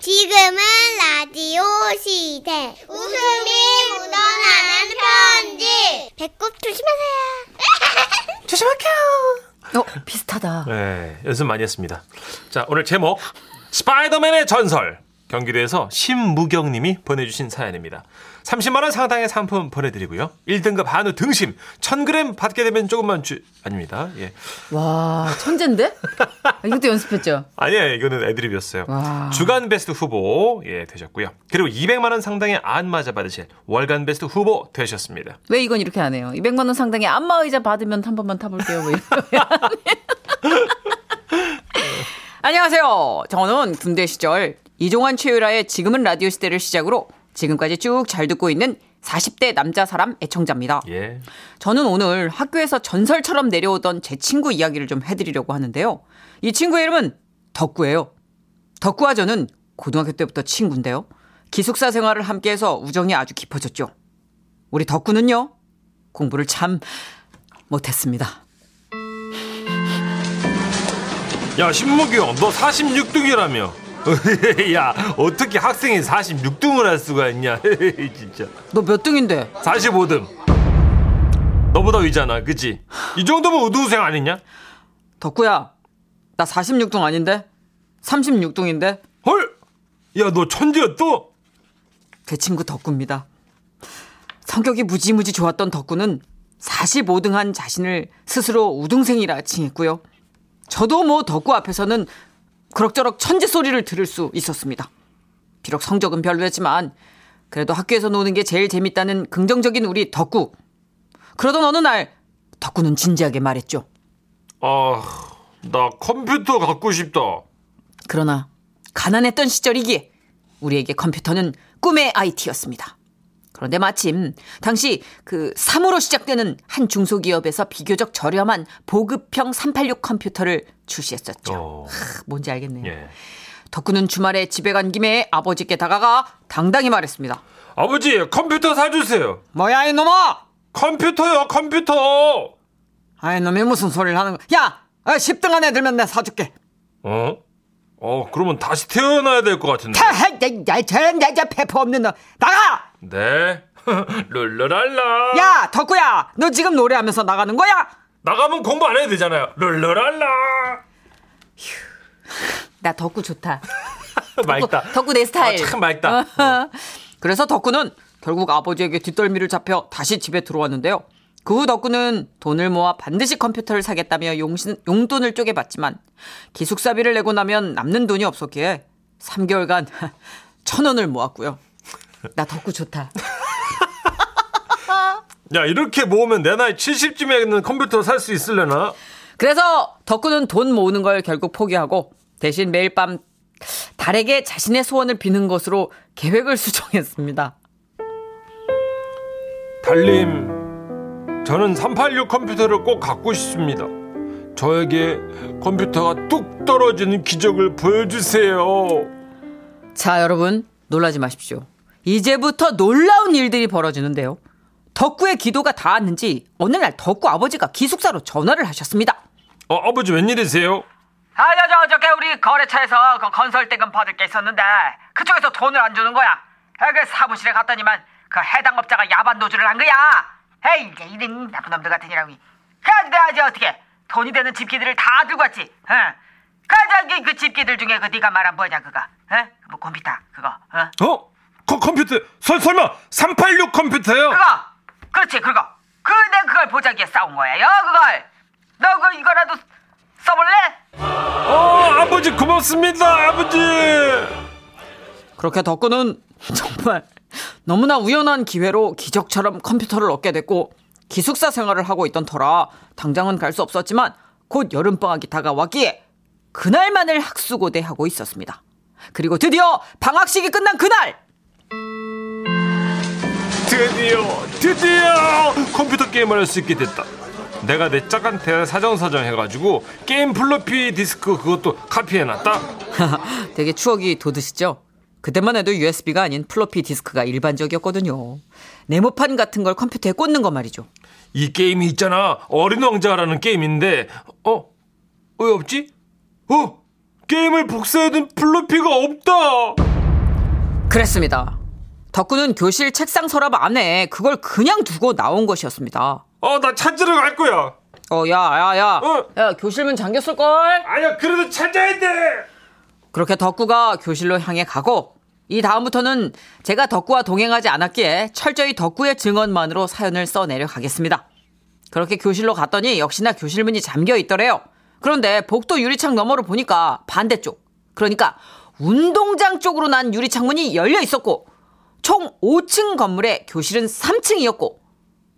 지금은 라디오 시대. 웃음이 묻어나는 편지. 배꼽 조심하세요. 조심할게요. 어, 비슷하다. 네, 연습 많이 했습니다. 자, 오늘 제목 스파이더맨의 전설. 경기도에서 신무경님이 보내주신 사연입니다. 30만 원 상당의 상품 보내드리고요. 1등급 한우 등심 1,000g 받게 되면 조금만 주 아닙니다. 예, 와, 천재인데? 아, 이것도 연습했죠? 아니에요. 이거는 애드립이었어요. 와. 주간 베스트 후보 예 되셨고요. 그리고 200만 원 상당의 안마자 받으실 월간 베스트 후보 되셨습니다. 왜 이건 이렇게 안 해요? 200만 원 상당의 안마의자 받으면 한 번만 타볼게요. 뭐. 안녕하세요. 저는 군대 시절 이종환 최유라의 지금은 라디오 시대를 시작으로 지금까지 쭉 잘 듣고 있는 40대 남자 사람 애청자입니다. 예. 저는 오늘 학교에서 전설처럼 내려오던 제 친구 이야기를 좀 해드리려고 하는데요. 이 친구의 이름은 덕구예요. 덕구와 저는 고등학교 때부터 친구인데요. 기숙사 생활을 함께해서 우정이 아주 깊어졌죠. 우리 덕구는요 공부를 참 못했습니다. 야 신무경 너 46등이라며. 야 어떻게 학생이 46등을 할 수가 있냐 진짜. 너 몇 등인데? 45등. 너보다 위잖아, 그치? 이 정도면 우등생 아니냐? 덕구야, 나 46등 아닌데? 36등인데? 헐! 야, 너 천재야, 또? 제 친구 덕구입니다. 성격이 무지무지 좋았던 덕구는 45등 한 자신을 스스로 우등생이라 칭했고요. 저도 뭐 덕구 앞에서는 그럭저럭 천재 소리를 들을 수 있었습니다. 비록 성적은 별로였지만 그래도 학교에서 노는 게 제일 재밌다는 긍정적인 우리 덕구. 그러던 어느 날 덕구는 진지하게 말했죠. 아, 나 컴퓨터 갖고 싶다. 그러나 가난했던 시절이기에 우리에게 컴퓨터는 꿈의 IT였습니다. 그런데 마침 당시 그 3으로 시작되는 한 중소기업에서 비교적 저렴한 보급형 386 컴퓨터를 출시했었죠. 어, 하, 뭔지 알겠네요. 예. 덕구는 주말에 집에 간 김에 아버지께 다가가 당당히 말했습니다. 아버지, 컴퓨터 사주세요. 뭐야 이놈아! 컴퓨터요, 컴퓨터! 아 이놈이 무슨 소리를 하는 거야. 야! 10등 안에 들면 내가 사줄게. 어? 어, 그러면 다시 태어나야 될 것 같은데. 저런 여자 페퍼 없는 너 나가! 네. 룰루랄라. 야 덕구야 너 지금 노래하면서 나가는 거야? 나가면 공부 안 해도 되잖아요. 룰루랄라. 나 덕구 좋다. 맑다. 덕구 내 스타일. 아, 참 맑다. 그래서 덕구는 결국 아버지에게 뒷덜미를 잡혀 다시 집에 들어왔는데요. 그 후 덕구는 돈을 모아 반드시 컴퓨터를 사겠다며 용신, 용돈을 쪼개봤지만 기숙사비를 내고 나면 남는 돈이 없었기에 3개월간 천 원을 모았고요. 나 덕구 좋다. 야, 이렇게 모으면 내 나이 70쯤에는 컴퓨터 살 수 있을려나? 그래서 덕구는 돈 모으는 걸 결국 포기하고 대신 매일 밤 달에게 자신의 소원을 비는 것으로 계획을 수정했습니다. 달님, 저는 386 컴퓨터를 꼭 갖고 싶습니다. 저에게 컴퓨터가 뚝 떨어지는 기적을 보여주세요. 자, 여러분, 놀라지 마십시오. 이제부터 놀라운 일들이 벌어지는데요. 덕구의 기도가 닿았는지 어느 날 덕구 아버지가 기숙사로 전화를 하셨습니다. 어, 아버지 웬일이세요? 아, 저, 저, 어저께 우리 거래처에서 그 건설 대금 받을 게 있었는데 그쪽에서 돈을 안 주는 거야. 아, 그 사무실에 갔더니만 그 해당 업자가 야반 노조를 한 거야. 에이, 이제 이런 나쁜 놈들 같으니라고. 그래서 내가 이제 어떻게 돈이 되는 집기들을 다 들고 왔지. 어? 그, 저기 그 집기들 중에 그 네가 말한 뭐냐 그거. 어? 뭐 컴퓨터 그거. 어? 어? 그 컴퓨터, 설, 설마 386 컴퓨터요? 그거 그렇지 그거 그 내가 그걸 보자기에 싸운 거예요 그걸 너 그 이거라도 써볼래? 어, 아버지 고맙습니다, 아버지. 그렇게 덕구는 정말 너무나 우연한 기회로 기적처럼 컴퓨터를 얻게 됐고 기숙사 생활을 하고 있던 터라 당장은 갈 수 없었지만 곧 여름방학이 다가왔기에 그날만을 학수고대하고 있었습니다. 그리고 드디어 방학식이 끝난 그날 드디어, 드디어 컴퓨터 게임을 할 수 있게 됐다. 내가 내 짝한테 사정사정 해가지고 게임 플로피 디스크 그것도 카피해놨다. 되게 추억이 돋으시죠? 그때만 해도 USB가 아닌 플로피 디스크가 일반적이었거든요. 네모판 같은 걸 컴퓨터에 꽂는 거 말이죠. 이 게임이 있잖아. 어린 왕자라는 게임인데, 어? 왜 없지? 어? 게임을 복사해둔 플로피가 없다. 그랬습니다. 덕구는 교실 책상 서랍 안에 그걸 그냥 두고 나온 것이었습니다. 어, 나 찾으러 갈 거야. 어, 야, 야, 야. 어. 야, 교실문 잠겼을걸? 아니야, 그래도 찾아야 돼. 그렇게 덕구가 교실로 향해 가고, 이 다음부터는 제가 덕구와 동행하지 않았기에 철저히 덕구의 증언만으로 사연을 써내려 가겠습니다. 그렇게 교실로 갔더니 역시나 교실문이 잠겨 있더래요. 그런데 복도 유리창 너머로 보니까 반대쪽, 그러니까 운동장 쪽으로 난 유리창문이 열려 있었고, 총 5층 건물에 교실은 3층이었고,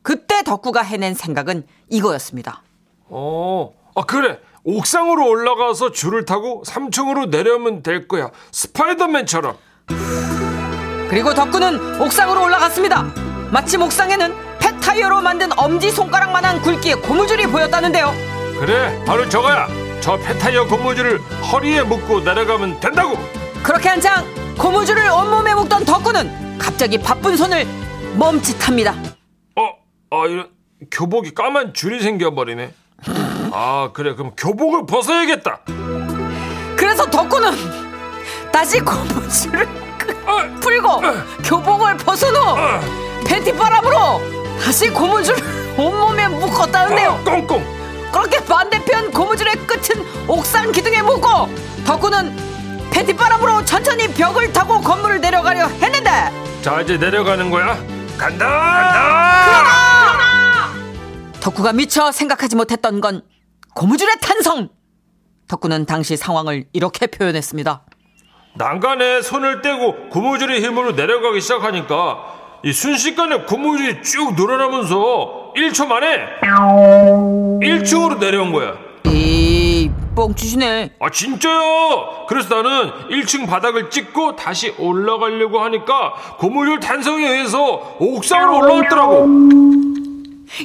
그때 덕구가 해낸 생각은 이거였습니다. 어, 아, 그래. 옥상으로 올라가서 줄을 타고 3층으로 내려오면 될 거야. 스파이더맨처럼. 그리고 덕구는 옥상으로 올라갔습니다. 마침 옥상에는 펫타이어로 만든 엄지손가락만한 굵기의 고무줄이 보였다는데요. 그래, 바로 저거야. 저 페타이어 고무줄을 허리에 묶고 내려가면 된다고. 그렇게 한창 고무줄을 온몸에 묶던 덕구는 갑자기 바쁜 손을 멈칫합니다. 어, 아, 이런 교복이 까만 줄이 생겨버리네. 아, 그래. 그럼 교복을 벗어야겠다. 그래서 덕구는 다시 고무줄을 어, 풀고 교복을 벗은 후 팬티 바람으로 다시 고무줄을 온몸에 묶었다는데요. 아, 꽁꽁. 그렇게 반대편 고무줄의 끝은 옥상 기둥에 묶고 덕구는 팬티 바람으로 천천히 벽을 타고 건물을 내려가려 했는데 자, 이제 내려가는 거야. 간다. 간다. 덕구가 미처 생각하지 못했던 건 고무줄의 탄성. 덕구는 당시 상황을 이렇게 표현했습니다. 난간에 손을 떼고 고무줄의 힘으로 내려가기 시작하니까 이 순식간에 고무줄이 쭉 늘어나면서 1초 만에 1층으로 내려온 거야. 이 뻥치시네. 아 진짜요? 그래서 나는 1층 바닥을 찍고 다시 올라가려고 하니까 고무줄 탄성에 의해서 옥상으로 올라왔더라고.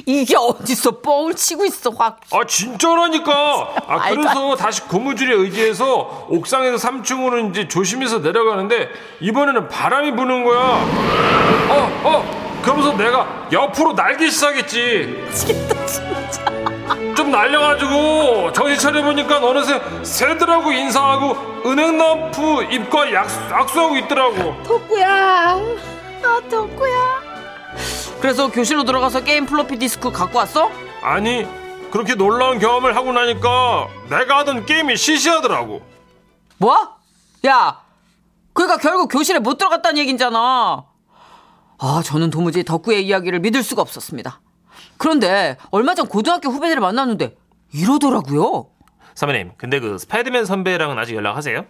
이게 어디서 뻥을 치고 있어 확. 아 진짜라니까. 아 그래서 다시 고무줄에 의지해서 옥상에서 3층으로 이제 조심해서 내려가는데 이번에는 바람이 부는 거야. 어 어. 그러면서 내가 옆으로 날기 시작했지. 미치겠다 진짜. 좀 날려가지고 정신 차려보니까 어느새 새들하고 인사하고 은행나무 입과 약수, 악수하고 있더라고. 덕구야. 아 덕구야. 그래서 교실로 들어가서 게임 플로피 디스크 갖고 왔어? 아니 그렇게 놀라운 경험을 하고 나니까 내가 하던 게임이 시시하더라고. 뭐? 야, 그러니까 결국 교실에 못 들어갔다는 얘기잖아. 아, 저는 도무지 덕구의 이야기를 믿을 수가 없었습니다. 그런데 얼마 전 고등학교 후배들을 만났는데 이러더라고요. 선배님, 근데 그 스파이더맨 선배랑은 아직 연락하세요?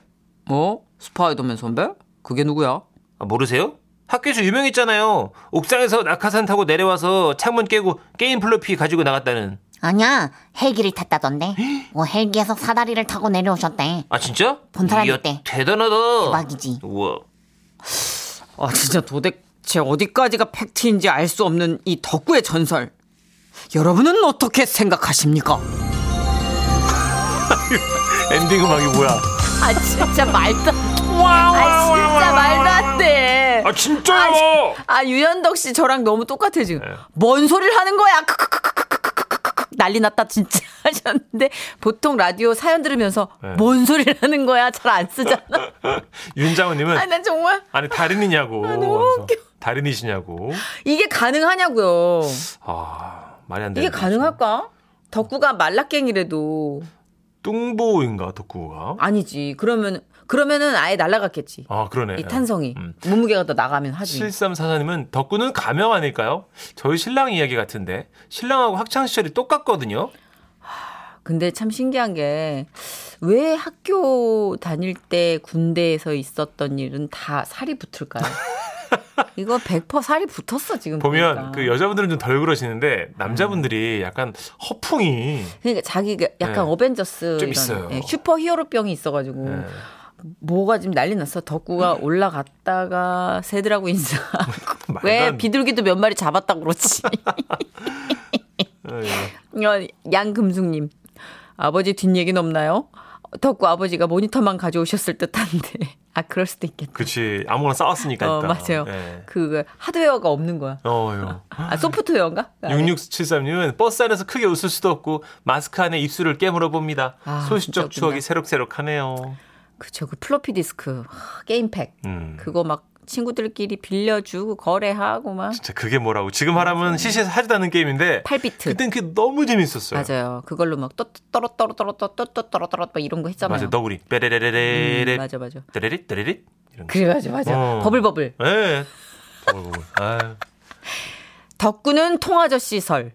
뭐? 스파이더맨 선배? 그게 누구야? 아, 모르세요? 학교에서 유명했잖아요. 옥상에서 낙하산 타고 내려와서 창문 깨고 게임 플로피 가지고 나갔다는. 아니야, 헬기를 탔다던데. 어, 헬기에서 사다리를 타고 내려오셨대. 아 진짜? 본 사람 이야, 있대. 대단하다. 대박이지. 우와. 아, 진짜 도대체 어디까지가 팩트인지 알 수 없는 이 덕구의 전설. 여러분은 어떻게 생각하십니까? 엔딩 음악이 뭐야? 아 진짜 말도 아 진짜 말도 안 돼. 아 진짜요? 아, 아 유현덕 씨 저랑 너무 똑같아 지금. 네. 뭔 소리를 하는 거야? 난리 났다 진짜 하셨는데 보통 라디오 사연 들으면서 네. 뭔 소리를 하는 거야 잘 안 쓰잖아. 윤장훈님은 아난 정말 아니 다른이냐고. 아, 너무 웃겨. 다른이시냐고. 이게 가능하냐고요. 아. 말이 안 돼. 이게 가능할까? 덕구가 말라깽이래도 뚱보인가 덕구가? 아니지. 그러면 그러면은 아예 날라갔겠지. 아 그러네. 이 탄성이 음. 몸무게가 더 나가면 하지. 7344님은 덕구는 가명 아닐까요? 저희 신랑 이야기 같은데 신랑하고 학창 시절이 똑같거든요. 근데 참 신기한 게 왜 학교 다닐 때 군대에서 있었던 일은 다 살이 붙을까요? 이거 100% 살이 붙었어 지금 보면 보니까. 그 여자분들은 좀 덜 그러시는데 남자분들이 약간 허풍이 그러니까 자기가 약간 네. 어벤져스 좀 있어요. 예, 슈퍼 히어로병이 있어가지고 네. 뭐가 지금 난리 났어. 덕구가 올라갔다가 새들하고 인사. 왜 안- 비둘기도 몇 마리 잡았다 그렇지. 예. 어, 양금숙님 아버지 뒷얘기는 없나요? 덕구 아버지가 모니터만 가져오셨을 듯한데 아 그럴 수도 있겠다. 그치 아무거나 싸웠으니까 어. 맞아요. 예. 그 하드웨어가 없는 거야. 어요. 아 소프트웨어인가? 6673님은 버스 안에서 크게 웃을 수도 없고 마스크 안에 입술을 깨물어 봅니다. 아, 소시적 추억이. 새록새록하네요. 그쵸, 그 플로피 디스크, 하, 게임팩. 음. 그거 막 친구들끼리 빌려주고 거래하고 막. 진짜 그게 뭐라고. 지금 하라면 시시해서 하지도 않는 게임인데. 8비트. 그땐 그게 너무 재밌었어요. 맞아요. 그걸로 막막 이런 거 했잖아요. 맞아. 너구리. 빼레레레레레. 음, 맞아 맞아. 떼레릿 떼레릿. 이런 거. 그래 맞아 맞아. 어. 버블버블. 예. 버블, 버블. 아유. 덕구는 통아저씨 설.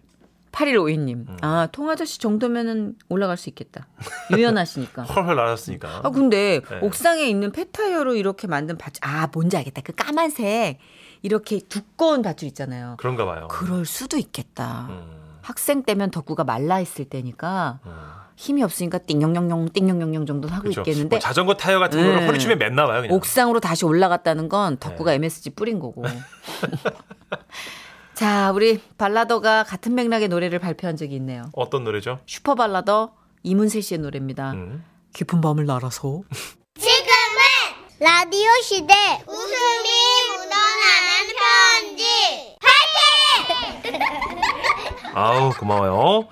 8152님. 음. 아, 통아저씨 정도면은 올라갈 수 있겠다. 유연하시니까. 헐헐 날았으니까. 아, 근데 네. 옥상에 있는 폐타이어로 이렇게 만든 밧줄. 아, 뭔지 알겠다. 그 까만색 이렇게 두꺼운 밧줄 있잖아요. 그런가 봐요. 그럴 수도 있겠다. 음, 학생 때면 덕구가 말라 있을 때니까 음. 힘이 없으니까 띵용용용 띵용용용 정도는 하고 그렇죠. 있겠는데 뭐 자전거 타이어 같은 거를 네. 허리춤에 맸나 봐요. 그냥. 옥상으로 다시 올라갔다는 건 덕구가 네. MSG 뿌린 거고. 자, 우리 발라더가 같은 맥락의 노래를 발표한 적이 있네요. 어떤 노래죠? 슈퍼 발라더 이문세 씨의 노래입니다. 음. 깊은 밤을 날아서. 지금은 라디오 시대 웃음이 묻어나는 편지 아우 고마워요.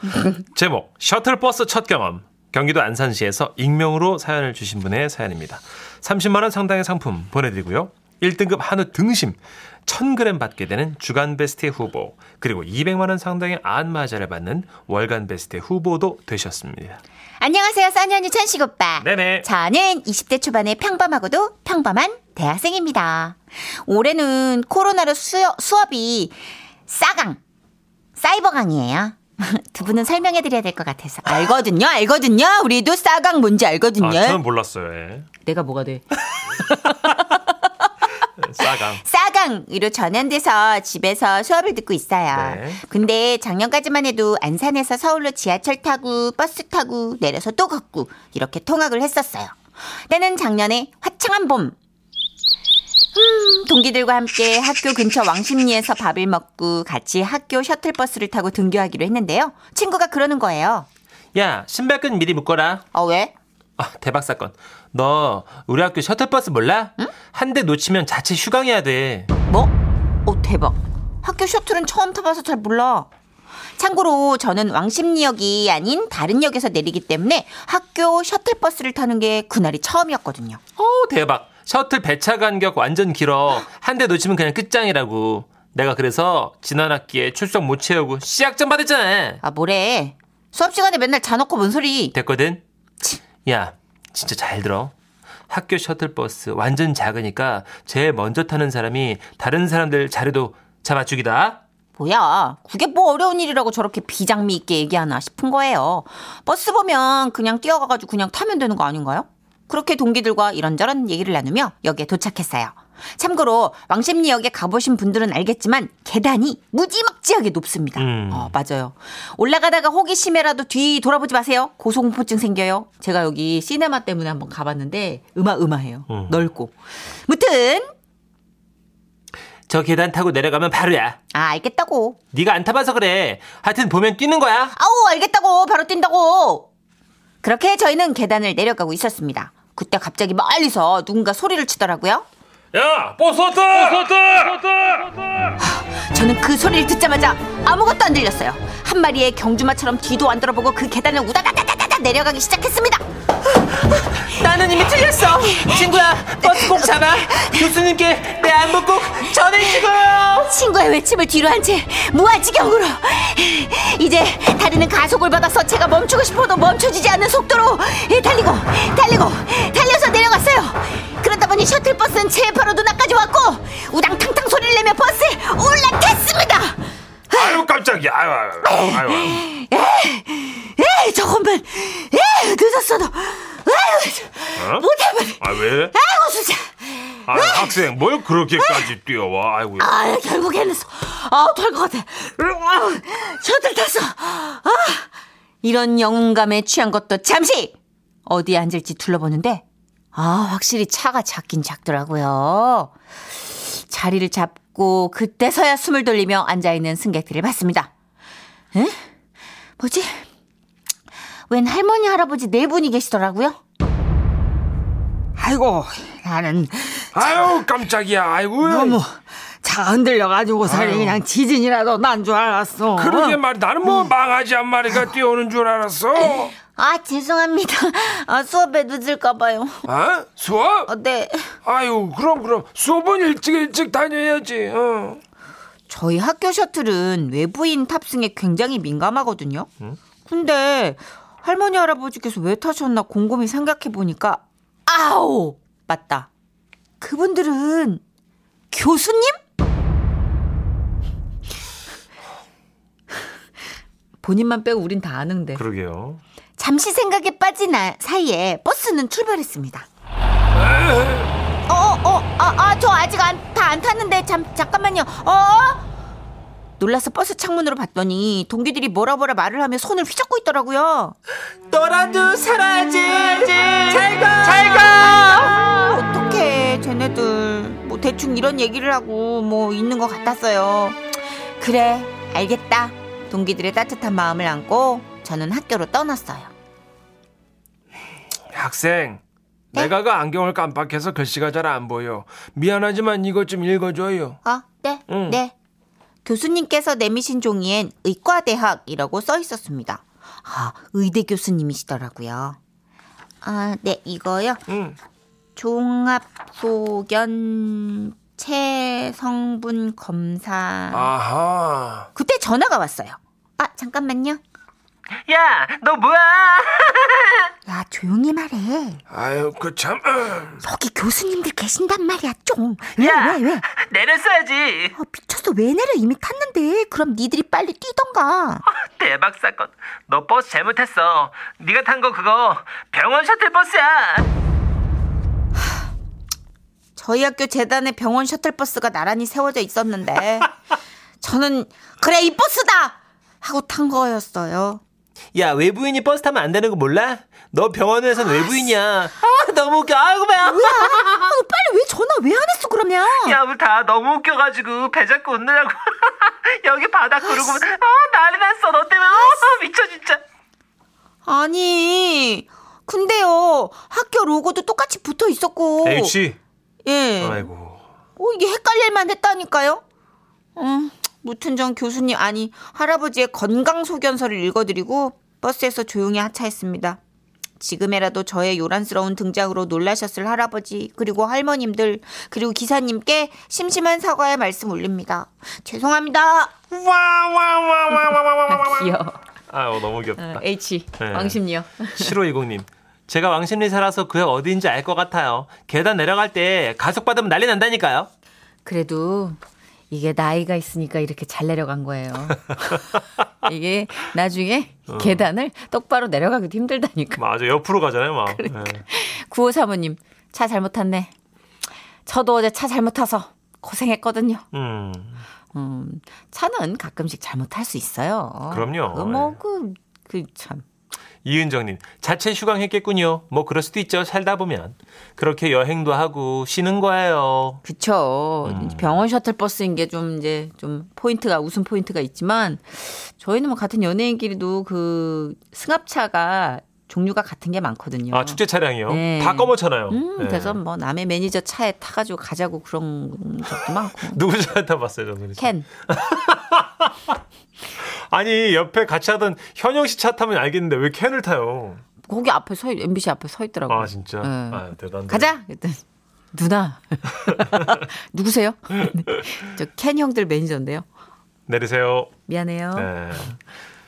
제목 셔틀버스 첫 경험. 경기도 안산시에서 익명으로 사연을 주신 분의 사연입니다. 30만 원 상당의 상품 보내드리고요. 1등급 한우 등심 1000g 받게 되는 주간 베스트 후보 그리고 200만 원 상당의 안마자를 받는 월간 베스트 후보도 되셨습니다. 안녕하세요, 써니언니 천식 오빠. 네네. 저는 20대 초반의 평범하고도 평범한 대학생입니다. 올해는 코로나로 수여, 수업이 싸강, 사이버강이에요. 두 분은 설명해 드려야 될 것 같아서. 알거든요, 알거든요. 우리도 싸강 뭔지 알거든요. 아, 저는 몰랐어요. 예. 내가 뭐가 돼? 싸강. 싸강으로 전환돼서 집에서 수업을 듣고 있어요. 네. 근데 작년까지만 해도 안산에서 서울로 지하철 타고 버스 타고 내려서 또 걷고 이렇게 통학을 했었어요. 때는 작년에 화창한 봄. 음, 동기들과 함께 학교 근처 왕십리에서 밥을 먹고 같이 학교 셔틀버스를 타고 등교하기로 했는데요. 친구가 그러는 거예요. 야 신발끈 미리 묶어라. 어, 왜? 아, 대박 사건. 너 우리 학교 셔틀버스 몰라? 한 대 놓치면 자체 휴강해야 돼. 뭐? 오, 대박. 학교 셔틀은 처음 타봐서 잘 몰라. 참고로 저는 왕십리역이 아닌 다른 역에서 내리기 때문에 학교 셔틀버스를 타는 게 그날이 처음이었거든요. 어 대박. 셔틀 배차 간격 완전 길어. 한 대 놓치면 그냥 끝장이라고. 내가 그래서 지난 학기에 출석 못 채우고 시약점 받았잖아. 아, 뭐래. 수업 시간에 맨날 자놓고 뭔 소리. 됐거든? 야, 진짜 잘 들어. 학교 셔틀버스 완전 작으니까 제일 먼저 타는 사람이 다른 사람들 자리도 잡아주기다. 뭐야. 그게 뭐 어려운 일이라고 저렇게 비장미 있게 얘기하나 싶은 거예요. 버스 보면 그냥 뛰어가가지고 그냥 타면 되는 거 아닌가요? 그렇게 동기들과 이런저런 얘기를 나누며 역에 도착했어요. 참고로 왕십리역에 가보신 분들은 알겠지만 계단이 무지막지하게 높습니다. 음. 어, 맞아요. 올라가다가 호기심에라도 뒤 돌아보지 마세요. 고소공포증 생겨요. 제가 여기 시네마 때문에 한번 가봤는데 으마으마해요. 음. 넓고. 무튼 저 계단 타고 내려가면 바로야. 아 알겠다고. 네가 안 타봐서 그래. 하여튼 보면 뛰는 거야. 아우 알겠다고 바로 뛴다고 그렇게 저희는 계단을 내려가고 있었습니다 그때 갑자기 멀리서 누군가 소리를 치더라고요 야, 버스 왔다! 버스 왔다! 저는 그 소리를 듣자마자 아무것도 안 들렸어요 한 마리의 경주마처럼 뒤도 안 돌아보고 그 계단을 우다다다다다 내려가기 시작했습니다 나는 이미 틀렸어. 친구야, 버스 꼭 잡아. 교수님께 내 안부 꼭 전해주고요. 친구의 외침을 뒤로 한 채 무아지경으로 이제 다리는 가속을 받아서 제가 멈추고 싶어도 멈춰지지 않는 속도로 달리고 달리고 달려서 내려갔어요 보니 셔틀버스는 제 바로 눈앞까지 왔고 우당탕탕 소리를 내며 버스에 올라탔습니다 아유, 깜짝이야. 아유, 아유, 아유. 에이 저건만 에이 늦었어도 아유 어? 못해버리 아, 왜? 아이고 진짜 아, 학생, 뭘 그렇게까지 뛰어와? 아이고. 아 결국에는 아될것 같아 아, 셔틀 탔어 아 이런 영웅감에 취한 것도 잠시 어디에 앉을지 둘러보는데 아 확실히 차가 작긴 작더라고요 자리를 잡고 그때서야 숨을 돌리며 앉아있는 승객들을 봤습니다 에? 뭐지? 웬 할머니 할아버지 네 분이 계시더라고요 아이고, 나는 아유, 깜짝이야. 아이고. 너무 차가 흔들려가지고 살이. 그냥 지진이라도 난 줄 알았어. 그러게 말이 나는 뭐 망하지 한 마리가 뛰어오는 줄 알았어. 아, 죄송합니다. 아, 수업에 늦을까 봐요. 아 수업? 어, 네. 아유 그럼 그럼 수업은 일찍 일찍 다녀야지. 어. 저희 학교 셔틀은 외부인 탑승에 굉장히 민감하거든요. 근데 할머니 할아버지께서 왜 타셨나 곰곰이 생각해 보니까 아우 맞다. 그분들은 교수님? 본인만 빼고 우린 다 아는데. 그러게요. 잠시 생각에 빠진 아- 사이에 버스는 출발했습니다. 어, 어, 아, 아, 저 아직 다안 탔는데 잠 잠깐만요. 어? 놀라서 버스 창문으로 봤더니 동기들이 뭐라 뭐라 말을 하며 손을 휘젓고 있더라고요. 너라도 살아야지. 잘 가, 잘 가. 어떡해, 쟤네들 뭐 대충 이런 얘기를 하고 뭐 있는 것 같았어요. 그래, 알겠다. 동기들의 따뜻한 마음을 안고 저는 학교로 떠났어요. 학생. 내가 그 안경을 깜빡해서 글씨가 잘 안 보여. 미안하지만 이것 좀 읽어줘요. 아, 네, 응. 네. 교수님께서 내미신 종이엔 의과대학이라고 써 있었습니다. 아, 의대 교수님이시더라고요. 아, 네, 이거요. 응. 종합소견 체성분 검사. 아하. 그때 전화가 왔어요. 아, 잠깐만요. 야, 너 뭐야? 야, 조용히 말해. 아유 그 참. 어. 여기 교수님들 계신단 말이야, 좀. 왜, 야. 왜, 왜? 내렸어야지. 아, 미쳤어. 왜 내려? 이미 탔는데. 그럼 니들이 빨리 뛰던가. 대박 사건. 너 버스 잘못했어. 네가 탄 거 그거 병원 셔틀 버스야. 저희 학교 재단에 병원 셔틀버스가 나란히 세워져 있었는데 저는 그래 이 버스다 하고 탄 거였어요. 야 외부인이 버스 타면 안 되는 거 몰라? 너 병원에선 외부인이야. 아 너무 웃겨. 아이고 배야. 아, 빨리 왜 전화 왜 안 했어 그러면? 야, 우리 다 너무 웃겨가지고 배 잡고 웃느라고. 여기 바닥 구르고 아 난리 났어. 너 때문에 아, 미쳐 진짜. 아니 근데요 학교 로고도 똑같이 붙어 있었고 H. 예 아이고. 어, 이게 헷갈릴만 했다니까요. 음, 무튼 전 교수님 아니 할아버지의 건강 소견서를 읽어드리고 버스에서 조용히 하차했습니다. 지금이라도 저의 요란스러운 등장으로 놀라셨을 할아버지 그리고 할머님들 그리고 기사님께 심심한 사과의 말씀 올립니다. 죄송합니다. 귀여워. 아유 너무 귀엽다. H 네. 왕심리요. 7520님. 제가 왕십리 살아서 그게 어디인지 알 것 같아요. 계단 내려갈 때 가속 받으면 난리 난다니까요. 그래도 이게 나이가 있으니까 이렇게 잘 내려간 거예요. 이게 나중에 계단을 똑바로 내려가기도 힘들다니까. 맞아 옆으로 가잖아요 막. 예. 95 사모님, 차 잘못 탔네. 저도 어제 차 잘못 타서 고생했거든요. 음. 음, 차는 가끔씩 잘못할 수 있어요. 그럼요. 그 뭐, 그, 그 참. 이은정님 자체 휴강했겠군요. 뭐 그럴 수도 있죠. 살다 보면 그렇게 여행도 하고 쉬는 거예요. 그쵸. 음. 병원 셔틀버스인 게 좀 이제 좀 포인트가, 웃음 포인트가 있지만 저희는 뭐 같은 연예인끼리도 그 승합차가 종류가 같은 게 많거든요. 아 축제 차량이요. 네. 다 검었잖아요. 음, 네. 그래서 뭐 남의 매니저 차에 타가지고 가자고 그런 적도 많고. 누구 차 타봤어요, 저는. 캔. 아니 옆에 같이 하던 현영 씨 차 타면 알겠는데 왜 캔을 타요? 거기 앞에 서, 있- MBC 앞에 서 있더라고. 아 진짜. 네. 아 대단. 가자! 그랬더니, 누나. 누구세요? 저캔 형들 매니저인데요. 내리세요. 미안해요. 네,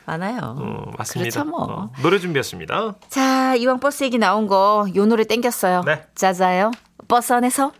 많아요. 어, 맞습니다. 그렇죠, 뭐. 어, 노래 준비했습니다. 자, 이왕 버스 얘기 나온 거, 요 노래 땡겼어요. 네. 짜자요. 버스 안에서